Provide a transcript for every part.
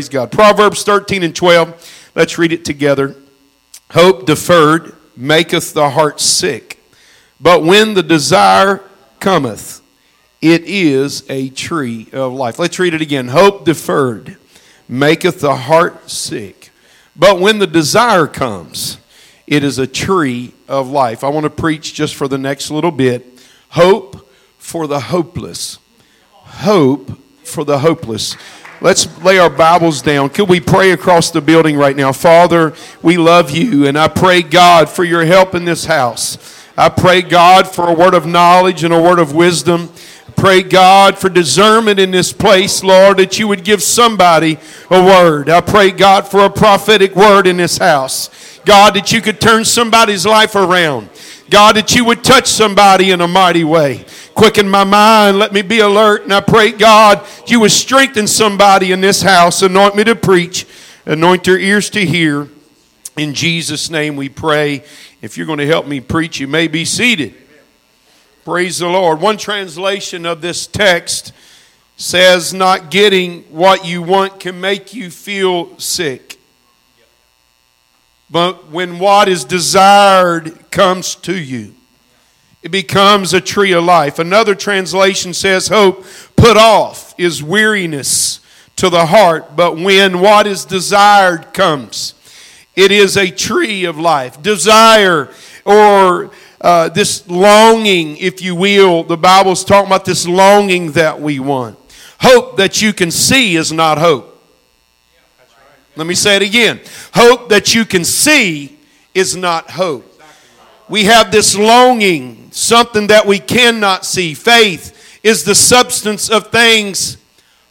Praise God. Proverbs 13 and 12. Let's read it together. Hope deferred maketh the heart sick, but when the desire cometh, it is a tree of life. Let's read it again. Hope deferred maketh the heart sick, but when the desire comes, it is a tree of life. I want to preach just for the next little bit. Hope for the hopeless. Hope for the hopeless. Let's lay our Bibles down. Could we pray across the building right now? Father, we love you, and I pray, God, for your help in this house. I pray, God, for a word of knowledge and a word of wisdom. Pray, God, for discernment in this place, Lord, that you would give somebody a word. I pray, God, for a prophetic word in this house. God, that you could turn somebody's life around. God, that you would touch somebody in a mighty way. Quicken my mind. Let me be alert. And I pray, God, you would strengthen somebody in this house. Anoint me to preach. Anoint their ears to hear. In Jesus' name we pray. If you're going to help me preach, you may be seated. Praise the Lord. One translation of this text says, Not getting what you want can make you feel sick. But when what is desired comes to you, it becomes a tree of life. Another translation says, Hope put off is weariness to the heart, but when what is desired comes, it is a tree of life. Desire or uh, this longing, if you will, the Bible's talking about this longing that we want. Hope that you can see is not hope. Let me say it again. Hope that you can see is not hope. We have this longing, something that we cannot see. Faith is the substance of things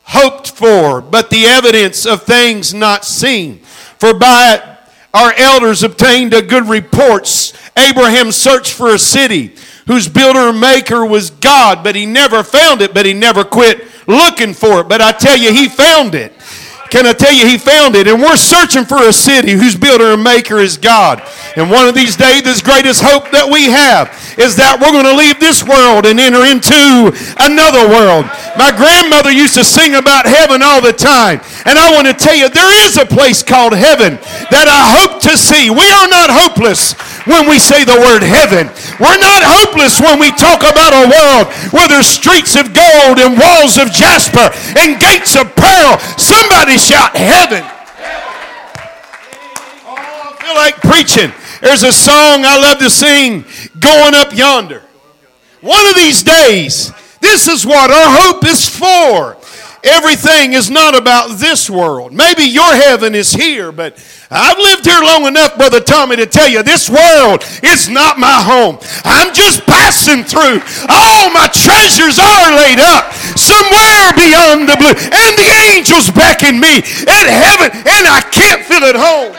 hoped for, but the evidence of things not seen. For by it our elders obtained a good report. Abraham searched for a city whose builder and maker was God, but he never found it, but he never quit looking for it. But I tell you, he found it. Can I tell you, he found it. And we're searching for a city whose builder and maker is God. And one of these days, this greatest hope that we have is that we're going to leave this world and enter into another world. My grandmother used to sing about heaven all the time. And I want to tell you, there is a place called heaven that I hope to see. We are not hopeless when we say the word heaven. We're not hopeless when we talk about a world where there's streets of gold and walls of jasper and gates of pearl. Somebody shout heaven. Oh, I feel like preaching. There's a song I love to sing, Going Up Yonder. One of these days, this is what our hope is for. Everything is not about this world. Maybe your heaven is here, but I've lived here long enough, Brother Tommy, to tell you this world is not my home. I'm just passing through. All my treasures are laid up somewhere beyond the blue. And the angels beckon me at heaven, and I can't feel at home.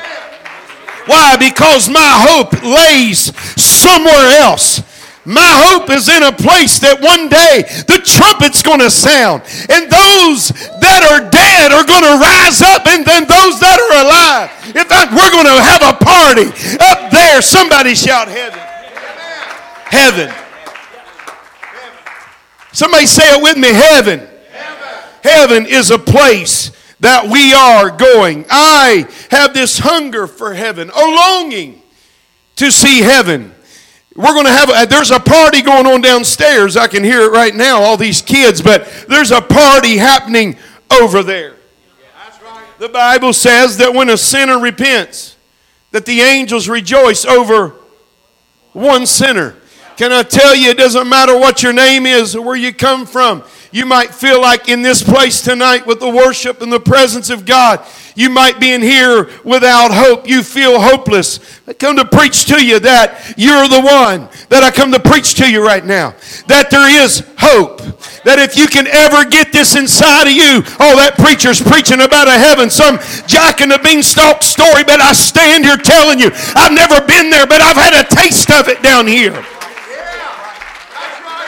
Why? Because my hope lays somewhere else. My hope is in a place that one day the trumpet's going to sound, and those that are dead are going to rise up, and then those that are alive. In fact, we're going to have a party up there. Somebody shout heaven. Heaven. Somebody say it with me heaven. Heaven is a place that we are going. I have this hunger for heaven, a longing to see heaven. We're going to have, a, there's a party going on downstairs. I can hear it right now, all these kids, but there's a party happening over there. The Bible says that when a sinner repents, that the angels rejoice over one sinner. Can I tell you, it doesn't matter what your name is or where you come from. You might feel like in this place tonight with the worship and the presence of God, you might be in here without hope. You feel hopeless. I come to preach to you that you're the one that I come to preach to you right now. That there is hope. That if you can ever get this inside of you, oh, that preacher's preaching about a heaven, some Jack and the Beanstalk story, but I stand here telling you, I've never been there, but I've had a taste of it down here.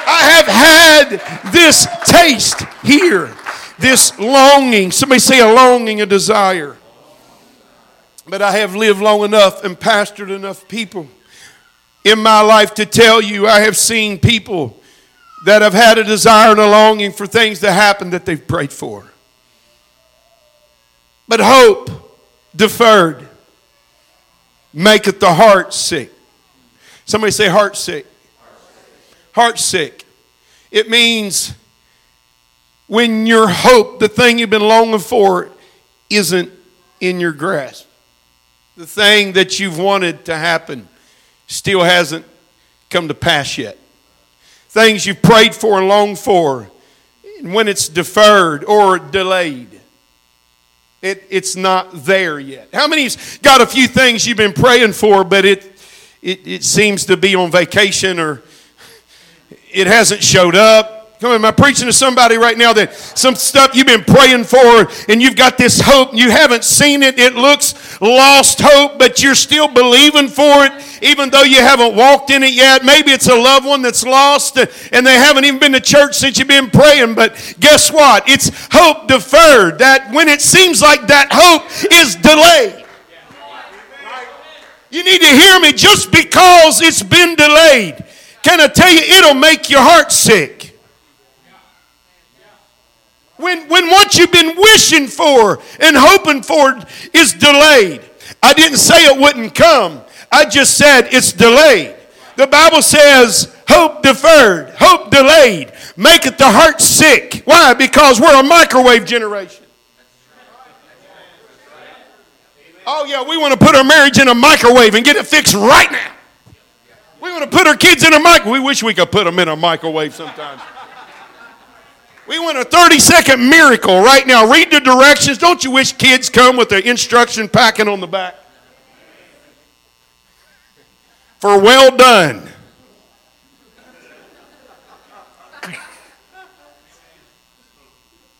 I have had this taste here, this longing. Somebody say a longing, a desire. But I have lived long enough and pastored enough people in my life to tell you I have seen people that have had a desire and a longing for things to happen that they've prayed for. But hope deferred maketh the heart sick. Somebody say heart sick. Heart sick. It means when your hope, the thing you've been longing for, isn't in your grasp. The thing that you've wanted to happen still hasn't come to pass yet. Things you've prayed for and longed for, when it's deferred or delayed, it, it's not there yet. How many's got a few things you've been praying for, but it, it, it seems to be on vacation or it hasn't showed up? Come on, am I preaching to somebody right now that some stuff you've been praying for and you've got this hope and you haven't seen it? It looks lost hope, but you're still believing for it even though you haven't walked in it yet. Maybe it's a loved one that's lost and they haven't even been to church since you've been praying, but guess what? It's hope deferred. That when it seems like that hope is delayed. You need to hear me just because it's been delayed. Can I tell you, it'll make your heart sick. When, when what you've been wishing for and hoping for is delayed. I didn't say it wouldn't come, I just said it's delayed. The Bible says, hope deferred, hope delayed, maketh the heart sick. Why? Because we're a microwave generation. Oh, yeah, we want to put our marriage in a microwave and get it fixed right now. We want to put our kids in a microwave. We wish we could put them in a microwave sometimes. We want a 30 second miracle right now. Read the directions. Don't you wish kids come with the instruction packet on the back? For well done.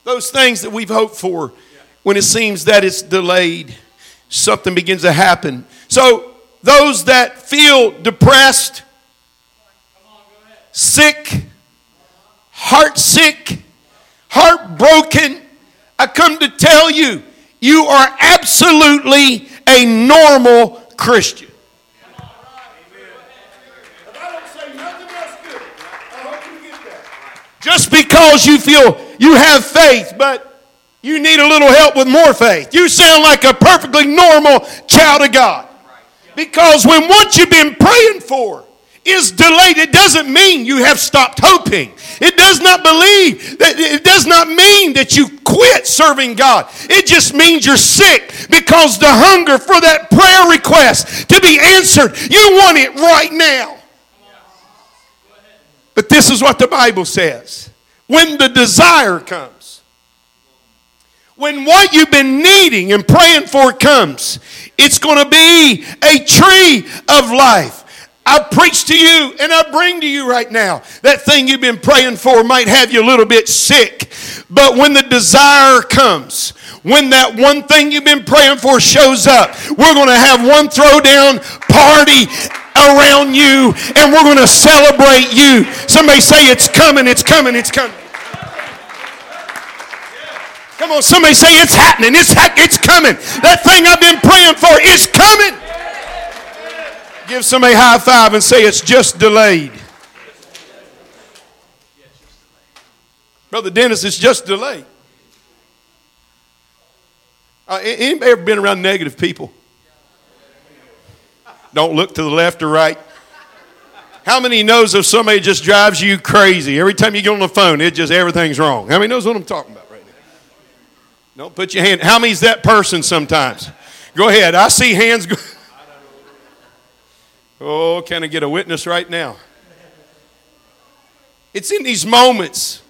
Those things that we've hoped for, when it seems that it's delayed, something begins to happen. So, those that feel depressed, sick, heart sick, heartbroken, I come to tell you, you are absolutely a normal Christian. Just because you feel you have faith, but you need a little help with more faith. You sound like a perfectly normal child of God. Because when what you've been praying for is delayed, it doesn't mean you have stopped hoping. It does not believe that it does not mean that you quit serving God. It just means you're sick because the hunger for that prayer request to be answered, you want it right now. But this is what the Bible says. When the desire comes, when what you've been needing and praying for comes, it's going to be a tree of life. I preach to you and I bring to you right now that thing you've been praying for might have you a little bit sick. But when the desire comes, when that one thing you've been praying for shows up, we're going to have one throwdown party around you and we're going to celebrate you. Somebody say, It's coming, it's coming, it's coming. Come on, somebody say, It's happening, it's, ha- it's coming. That thing I've been praying for is coming. Give somebody high five and say it's just delayed. Brother Dennis, it's just delayed. Uh, anybody ever been around negative people? Don't look to the left or right. How many knows if somebody just drives you crazy? Every time you get on the phone, it just everything's wrong. How many knows what I'm talking about right now? Don't put your hand. How many's that person sometimes? Go ahead. I see hands go. Oh, can I get a witness right now? It's in these moments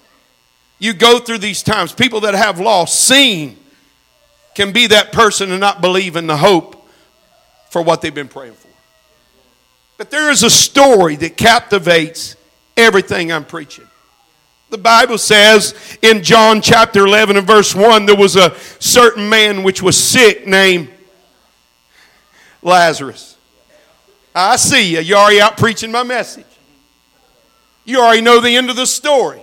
you go through these times. People that have lost, seen, can be that person and not believe in the hope for what they've been praying for. But there is a story that captivates everything I'm preaching. The Bible says in John chapter 11 and verse 1 there was a certain man which was sick named Lazarus. I see you. You're already out preaching my message. You already know the end of the story.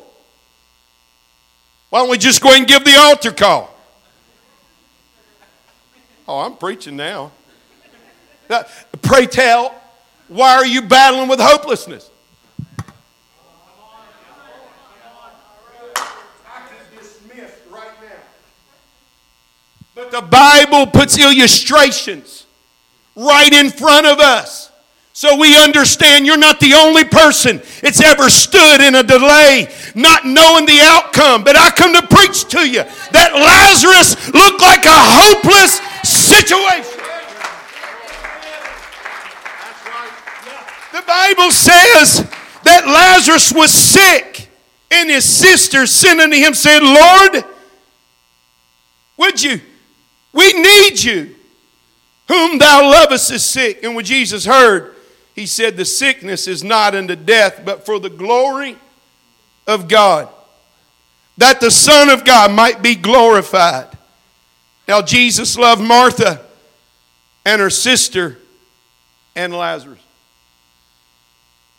Why don't we just go and give the altar call? Oh, I'm preaching now. Uh, pray tell, why are you battling with hopelessness? But the Bible puts illustrations right in front of us. So we understand you're not the only person that's ever stood in a delay, not knowing the outcome. But I come to preach to you that Lazarus looked like a hopeless situation. The Bible says that Lazarus was sick, and his sister sent unto him, said, Lord, would you? We need you. Whom thou lovest is sick. And when Jesus heard, he said, The sickness is not unto death, but for the glory of God, that the Son of God might be glorified. Now, Jesus loved Martha and her sister and Lazarus.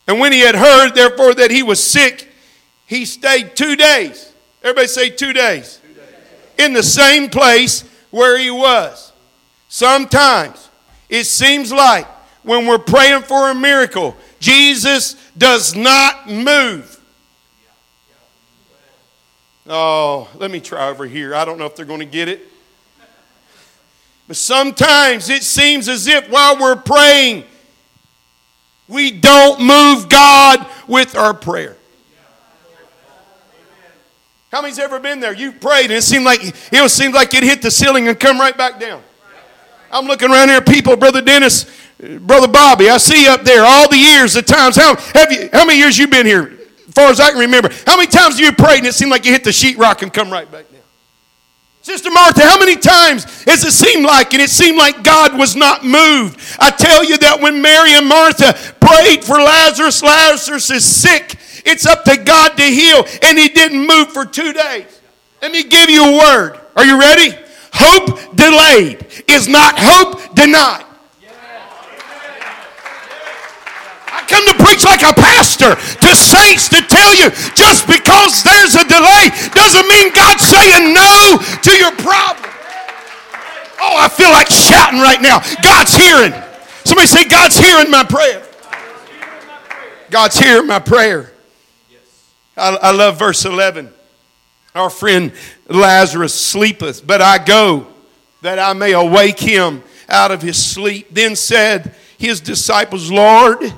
And when he had heard, therefore, that he was sick, he stayed two days. Everybody say two days. Two days. In the same place where he was. Sometimes it seems like when we're praying for a miracle, Jesus does not move. Oh, let me try over here. I don't know if they're going to get it. But sometimes it seems as if while we're praying, we don't move God with our prayer. How many's ever been there? You've prayed and it seemed like it seemed like it hit the ceiling and come right back down. I'm looking around here, people, Brother Dennis, Brother Bobby, I see you up there all the years, the times. How, have you, how many years you been here? As far as I can remember. How many times have you prayed and it seemed like you hit the sheetrock and come right back down? Sister Martha, how many times has it seemed like, and it seemed like God was not moved? I tell you that when Mary and Martha prayed for Lazarus, Lazarus is sick. It's up to God to heal, and he didn't move for two days. Let me give you a word. Are you ready? Hope delayed is not hope denied. I come to preach like a pastor to saints to tell you just because there's a delay doesn't mean God's saying no to your problem. Oh, I feel like shouting right now. God's hearing. Somebody say, God's hearing my prayer. God's hearing my prayer. I, I love verse 11. Our friend Lazarus sleepeth, but I go that I may awake him out of his sleep. Then said his disciples, Lord,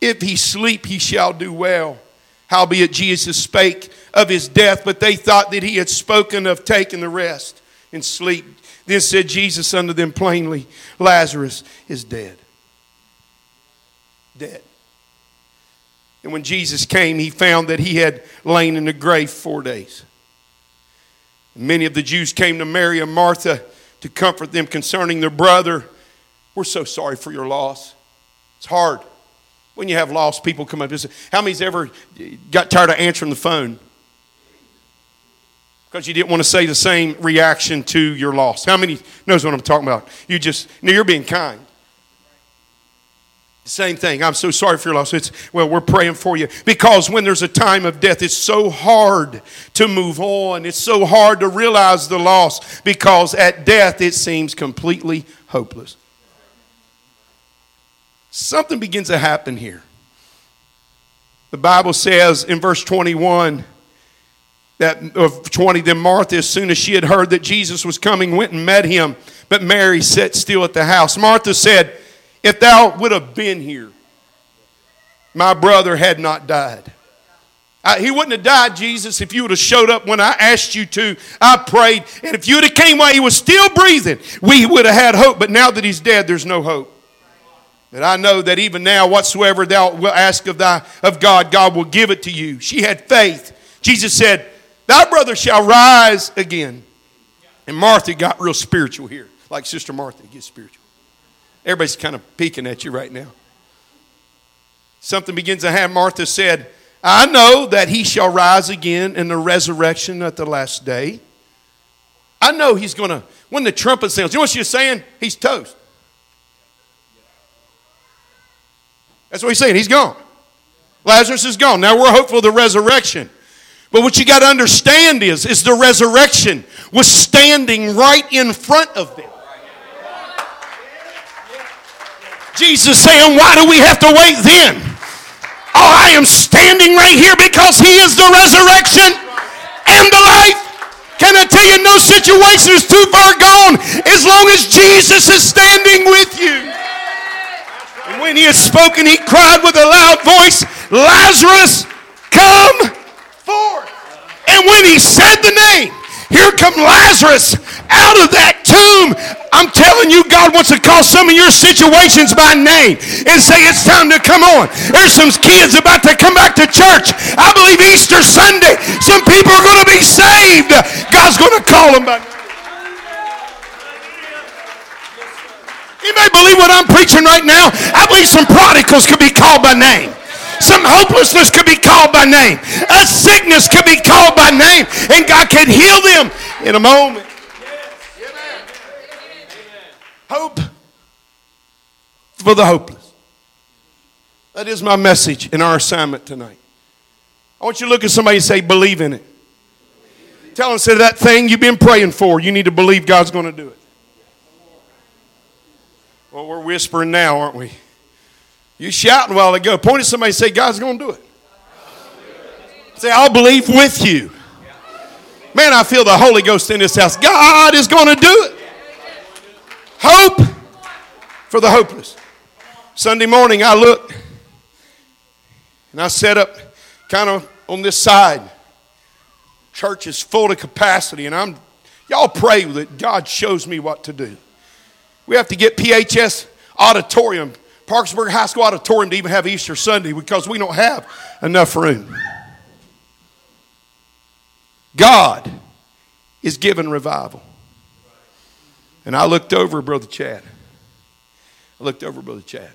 if he sleep, he shall do well. Howbeit Jesus spake of his death, but they thought that he had spoken of taking the rest and sleep. Then said Jesus unto them plainly, Lazarus is dead. Dead. And when Jesus came, he found that he had lain in the grave four days. Many of the Jews came to Mary and Martha to comfort them concerning their brother. We're so sorry for your loss. It's hard when you have lost people come up. How many's ever got tired of answering the phone? Because you didn't want to say the same reaction to your loss. How many knows what I'm talking about? You just, no, you're being kind. Same thing. I'm so sorry for your loss. It's, well, we're praying for you. Because when there's a time of death, it's so hard to move on. It's so hard to realize the loss because at death it seems completely hopeless. Something begins to happen here. The Bible says in verse 21 that of 20, then Martha, as soon as she had heard that Jesus was coming, went and met him. But Mary sat still at the house. Martha said, if thou would have been here, my brother had not died. Uh, he wouldn't have died, Jesus, if you would have showed up when I asked you to. I prayed, and if you would have came while he was still breathing, we would have had hope. But now that he's dead, there's no hope. But I know that even now, whatsoever thou wilt ask of thy of God, God will give it to you. She had faith. Jesus said, Thy brother shall rise again. And Martha got real spiritual here, like Sister Martha gets spiritual. Everybody's kind of peeking at you right now. Something begins to happen. Martha said, I know that he shall rise again in the resurrection at the last day. I know he's going to, when the trumpet sounds, you know what she's saying? He's toast. That's what he's saying. He's gone. Lazarus is gone. Now we're hopeful of the resurrection. But what you got to understand is, is the resurrection was standing right in front of them. Jesus saying, Why do we have to wait then? Oh, I am standing right here because He is the resurrection and the life. Can I tell you, no situation is too far gone as long as Jesus is standing with you. When he had spoken, he cried with a loud voice, Lazarus, come forth. And when he said the name, here come Lazarus out of that tomb. I'm telling you, God wants to call some of your situations by name and say it's time to come on. There's some kids about to come back to church. I believe Easter Sunday, some people are going to be saved. God's going to call them by name. You may believe what I'm preaching right now. I believe some prodigals could be called by name. Some hopelessness could be called by name. A sickness could be called by name. And God can heal them in a moment. Hope for the hopeless. That is my message in our assignment tonight. I want you to look at somebody and say, believe in it. Tell them, say that thing you've been praying for, you need to believe God's going to do it. Well, we're whispering now, aren't we? You shouting a while ago. Point at somebody say, God's going to do it. Say, I'll believe with you. Man, I feel the Holy Ghost in this house. God is going to do it. Hope for the hopeless. Sunday morning, I looked and I set up kind of on this side. Church is full to capacity, and I'm y'all pray that God shows me what to do. We have to get PHS auditorium Parkersburg High School Auditorium to even have Easter Sunday because we don't have enough room. God is giving revival. And I looked over Brother Chad. I looked over Brother Chad.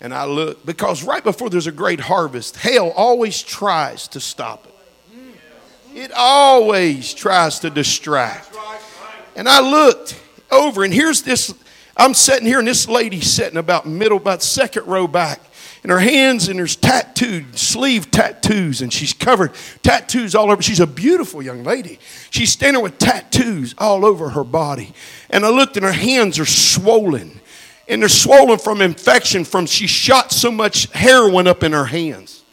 And I looked, because right before there's a great harvest, hell always tries to stop it. It always tries to distract. And I looked over, and here's this I'm sitting here, and this lady's sitting about middle, about second row back. And her hands and there's tattooed, sleeve tattoos, and she's covered tattoos all over. She's a beautiful young lady. She's standing with tattoos all over her body. And I looked, and her hands are swollen. And they're swollen from infection from she shot so much heroin up in her hands.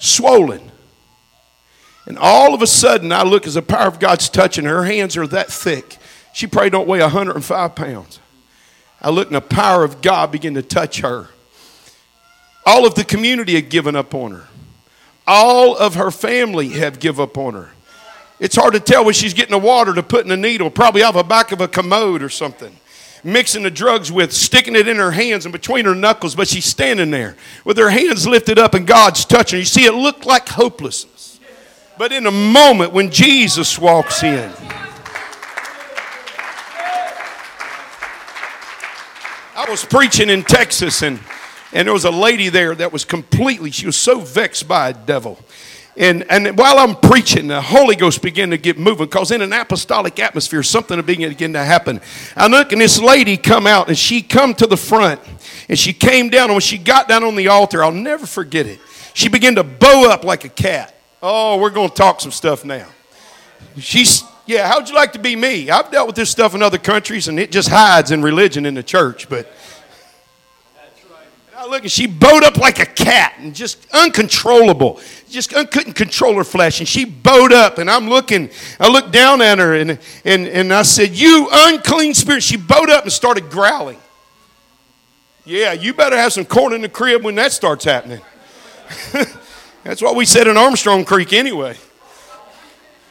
Swollen. And all of a sudden, I look as the power of God's touching. Her hands are that thick. She probably don't weigh 105 pounds. I look and the power of God begin to touch her. All of the community had given up on her. All of her family have give up on her. It's hard to tell when she's getting the water to put in a needle, probably off the back of a commode or something mixing the drugs with, sticking it in her hands and between her knuckles, but she's standing there with her hands lifted up and God's touching. You see, it looked like hopelessness. But in a moment when Jesus walks in, I was preaching in Texas and, and there was a lady there that was completely, she was so vexed by a devil. And, and while I'm preaching, the Holy Ghost began to get moving because in an apostolic atmosphere, something began to happen. I look and this lady come out and she come to the front and she came down. And when she got down on the altar, I'll never forget it. She began to bow up like a cat. Oh, we're going to talk some stuff now. She's, yeah, how'd you like to be me? I've dealt with this stuff in other countries and it just hides in religion in the church, but I look she bowed up like a cat and just uncontrollable. Just couldn't control her flesh. And she bowed up and I'm looking, I looked down at her and, and, and I said, You unclean spirit. She bowed up and started growling. Yeah, you better have some corn in the crib when that starts happening. That's what we said in Armstrong Creek anyway.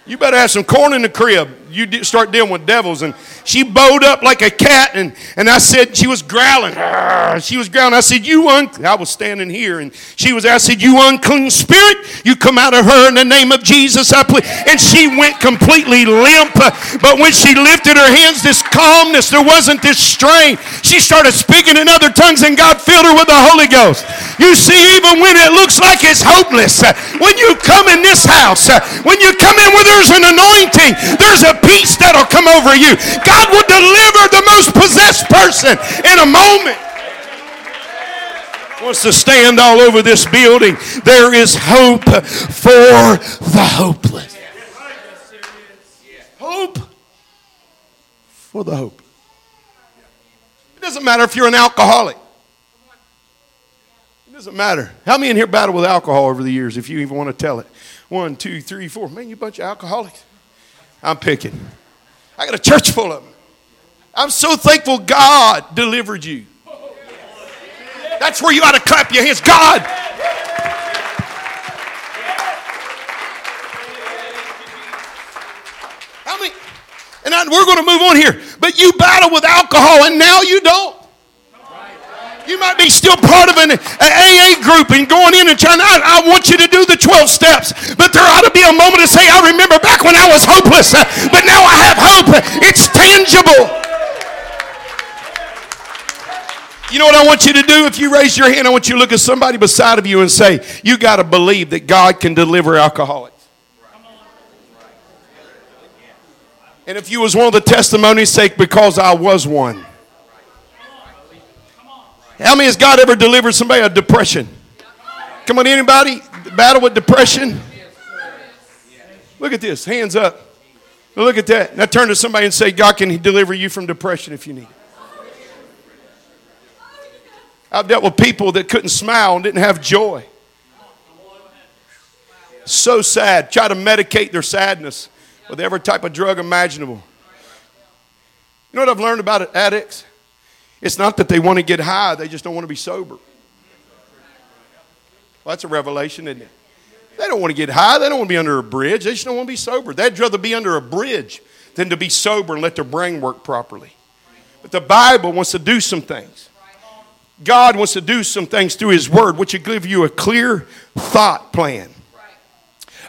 You better have some corn in the crib. You start dealing with devils. And she bowed up like a cat, and, and I said, she was growling. She was growling. I said, You unclean. I was standing here, and she was, I said, You unclean spirit, you come out of her in the name of Jesus. I plead. And she went completely limp. But when she lifted her hands, this calmness, there wasn't this strain. She started speaking in other tongues, and God filled her with the Holy Ghost. You see, even when it looks like it's hopeless, when you come in this house, when you come in where there's an anointing, there's a peace that'll come over you. God will deliver the most possessed person in a moment. Wants to stand all over this building. There is hope for the hopeless. Hope for the hope. It doesn't matter if you're an alcoholic. It doesn't matter. How many in here battle with alcohol over the years, if you even want to tell it? One, two, three, four. Man, you bunch of alcoholics. I'm picking. I got a church full of them. I'm so thankful God delivered you. That's where you ought to clap your hands. God. How many? And I, we're going to move on here. But you battle with alcohol and now you don't. You might be still part of an, AA group and going in and trying, I, I want you to do the 12 steps. But there ought to be a moment to say, I remember back when I was hopeless, uh, but now I have hope. It's tangible. You know what I want you to do? If you raise your hand, I want you to look at somebody beside of you and say, You got to believe that God can deliver alcoholics. And if you was one of the testimonies, say, Because I was one. How many has God ever delivered somebody of depression? Come on, anybody battle with depression? Look at this, hands up. Look at that. Now turn to somebody and say, God can deliver you from depression if you need it. I've dealt with people that couldn't smile and didn't have joy. So sad. Try to medicate their sadness with every type of drug imaginable. You know what I've learned about addicts? It's not that they want to get high, they just don't want to be sober. Well, that's a revelation, isn't it? They don't want to get high, they don't want to be under a bridge, they just don't want to be sober. They'd rather be under a bridge than to be sober and let their brain work properly. But the Bible wants to do some things. God wants to do some things through His Word, which will give you a clear thought plan,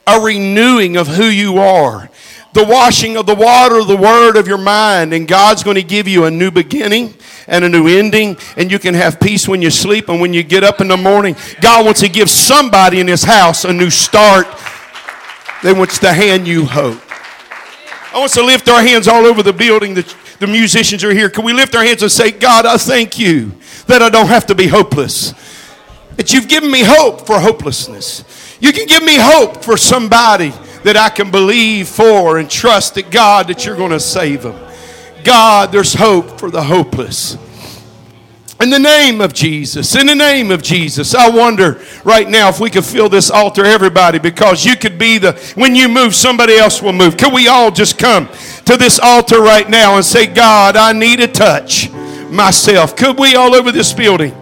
a renewing of who you are, the washing of the water the Word of your mind, and God's going to give you a new beginning and a new ending, and you can have peace when you sleep and when you get up in the morning. God wants to give somebody in His house a new start They wants to hand you hope. I want to lift our hands all over the building. The, the musicians are here. Can we lift our hands and say, God, I thank you that I don't have to be hopeless. That you've given me hope for hopelessness. You can give me hope for somebody that I can believe for and trust that God that you're going to save them. God, there's hope for the hopeless. In the name of Jesus, in the name of Jesus, I wonder right now if we could fill this altar, everybody, because you could be the, when you move, somebody else will move. Can we all just come to this altar right now and say, God, I need a touch myself? Could we all over this building?